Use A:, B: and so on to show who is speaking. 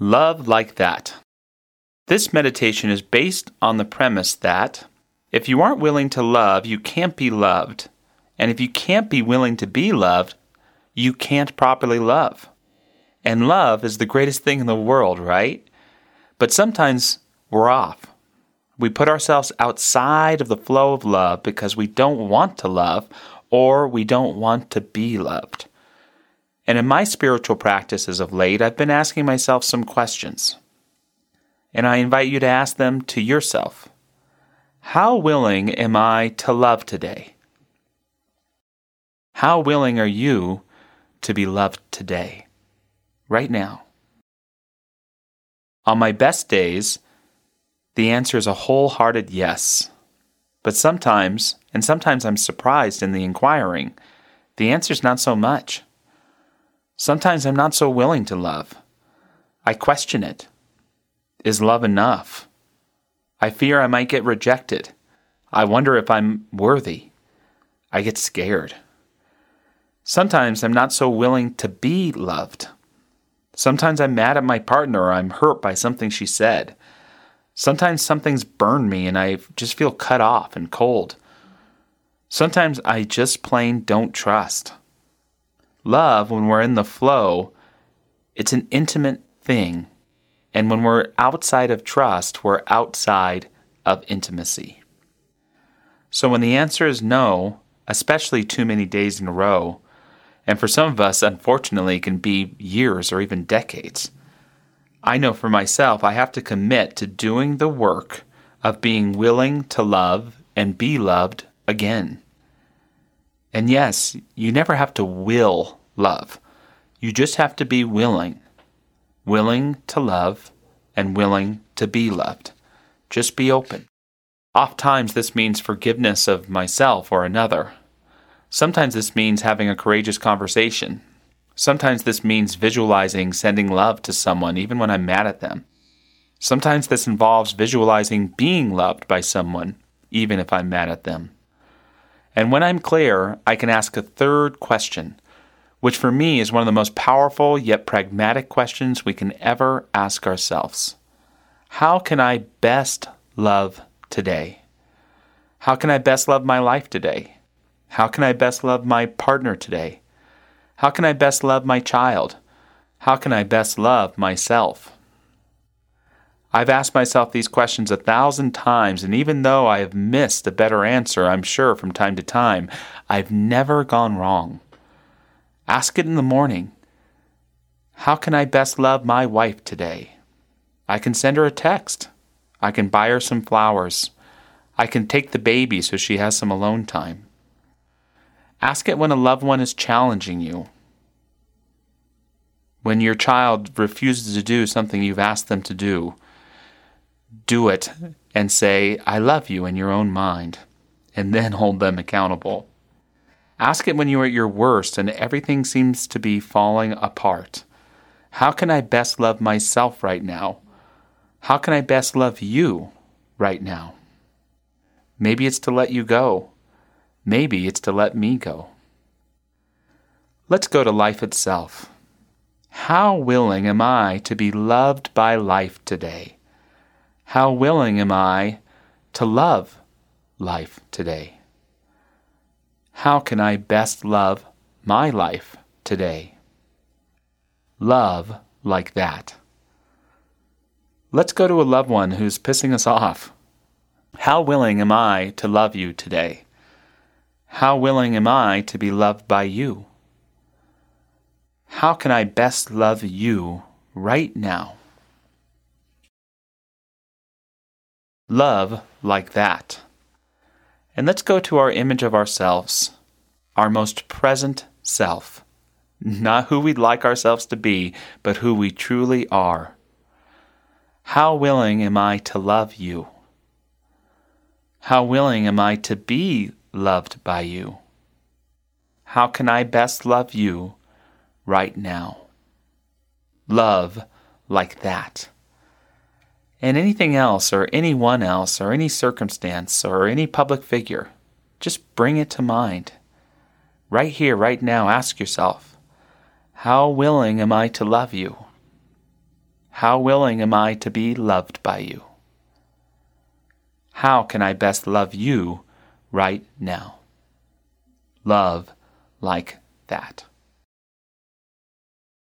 A: Love like that. This meditation is based on the premise that if you aren't willing to love, you can't be loved. And if you can't be willing to be loved, you can't properly love. And love is the greatest thing in the world, right? But sometimes we're off. We put ourselves outside of the flow of love because we don't want to love or we don't want to be loved. And in my spiritual practices of late, I've been asking myself some questions. And I invite you to ask them to yourself How willing am I to love today? How willing are you to be loved today, right now? On my best days, the answer is a wholehearted yes. But sometimes, and sometimes I'm surprised in the inquiring, the answer's not so much. Sometimes I'm not so willing to love. I question it. Is love enough? I fear I might get rejected. I wonder if I'm worthy. I get scared. Sometimes I'm not so willing to be loved. Sometimes I'm mad at my partner or I'm hurt by something she said. Sometimes something's burned me and I just feel cut off and cold. Sometimes I just plain don't trust. Love, when we're in the flow, it's an intimate thing. And when we're outside of trust, we're outside of intimacy. So when the answer is no, especially too many days in a row, and for some of us, unfortunately, it can be years or even decades. I know for myself, I have to commit to doing the work of being willing to love and be loved again. And yes, you never have to will love. You just have to be willing. Willing to love and willing to be loved. Just be open. Oft times this means forgiveness of myself or another. Sometimes this means having a courageous conversation. Sometimes this means visualizing sending love to someone even when I'm mad at them. Sometimes this involves visualizing being loved by someone even if I'm mad at them. And when I'm clear, I can ask a third question, which for me is one of the most powerful yet pragmatic questions we can ever ask ourselves. How can I best love today? How can I best love my life today? How can I best love my partner today? How can I best love my child? How can I best love myself? I've asked myself these questions a thousand times, and even though I have missed a better answer, I'm sure, from time to time, I've never gone wrong. Ask it in the morning. How can I best love my wife today? I can send her a text. I can buy her some flowers. I can take the baby so she has some alone time. Ask it when a loved one is challenging you. When your child refuses to do something you've asked them to do, do it and say, I love you in your own mind, and then hold them accountable. Ask it when you are at your worst and everything seems to be falling apart. How can I best love myself right now? How can I best love you right now? Maybe it's to let you go. Maybe it's to let me go. Let's go to life itself. How willing am I to be loved by life today? How willing am I to love life today? How can I best love my life today? Love like that. Let's go to a loved one who's pissing us off. How willing am I to love you today? How willing am I to be loved by you? How can I best love you right now? Love like that. And let's go to our image of ourselves, our most present self. Not who we'd like ourselves to be, but who we truly are. How willing am I to love you? How willing am I to be loved by you? How can I best love you right now? Love like that and anything else or anyone else or any circumstance or any public figure, just bring it to mind. Right here, right now, ask yourself, how willing am I to love you? How willing am I to be loved by you? How can I best love you right now? Love like that.